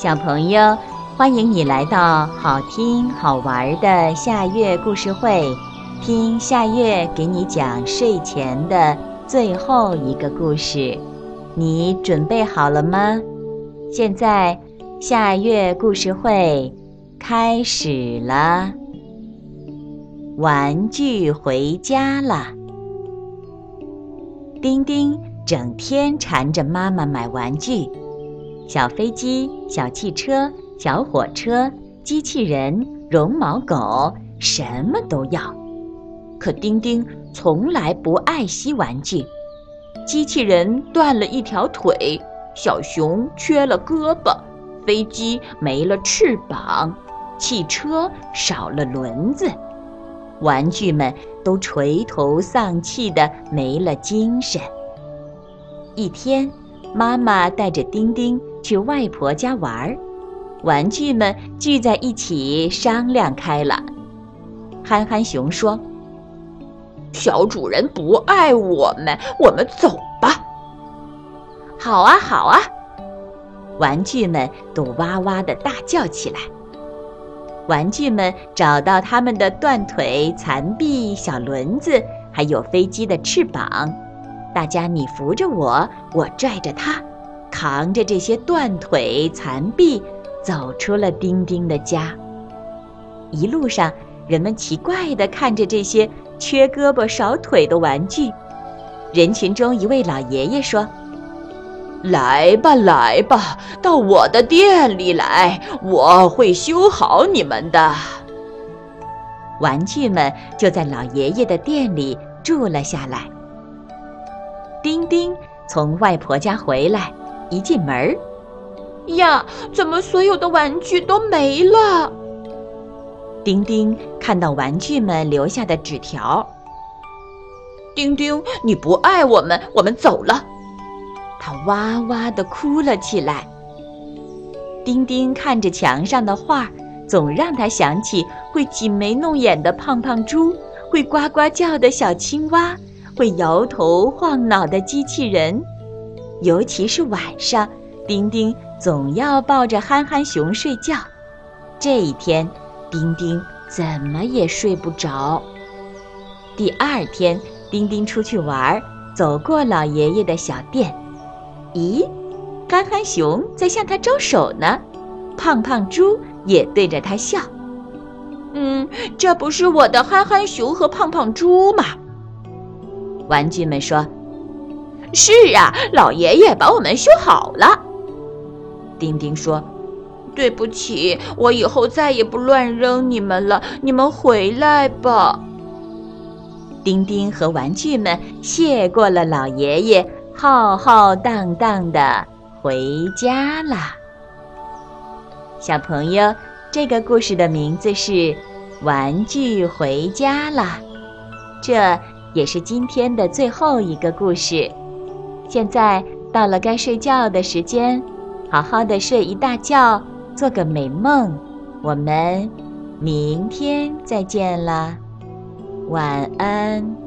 小朋友，欢迎你来到好听好玩的夏月故事会，听夏月给你讲睡前的最后一个故事。你准备好了吗？现在夏月故事会开始了。玩具回家了，丁丁整天缠着妈妈买玩具。小飞机、小汽车、小火车、机器人、绒毛狗，什么都要。可丁丁从来不爱惜玩具。机器人断了一条腿，小熊缺了胳膊，飞机没了翅膀，汽车少了轮子，玩具们都垂头丧气的没了精神。一天，妈妈带着丁丁。去外婆家玩儿，玩具们聚在一起商量开了。憨憨熊说：“小主人不爱我们，我们走吧。”“好啊，好啊！”玩具们都哇哇的大叫起来。玩具们找到他们的断腿、残臂、小轮子，还有飞机的翅膀。大家你扶着我，我拽着他。扛着这些断腿残臂，走出了丁丁的家。一路上，人们奇怪地看着这些缺胳膊少腿的玩具。人群中，一位老爷爷说：“来吧，来吧，到我的店里来，我会修好你们的。”玩具们就在老爷爷的店里住了下来。丁丁从外婆家回来。一进门儿，呀，怎么所有的玩具都没了？丁丁看到玩具们留下的纸条。丁丁，你不爱我们，我们走了。他哇哇地哭了起来。丁丁看着墙上的画，总让他想起会挤眉弄眼的胖胖猪，会呱呱叫的小青蛙，会摇头晃脑的机器人。尤其是晚上，丁丁总要抱着憨憨熊睡觉。这一天，丁丁怎么也睡不着。第二天，丁丁出去玩，走过老爷爷的小店，咦，憨憨熊在向他招手呢，胖胖猪也对着他笑。嗯，这不是我的憨憨熊和胖胖猪吗？玩具们说。是啊，老爷爷把我们修好了。丁丁说：“对不起，我以后再也不乱扔你们了。你们回来吧。”丁丁和玩具们谢过了老爷爷，浩浩荡荡的回家了。小朋友，这个故事的名字是《玩具回家了》，这也是今天的最后一个故事。现在到了该睡觉的时间，好好的睡一大觉，做个美梦。我们明天再见了，晚安。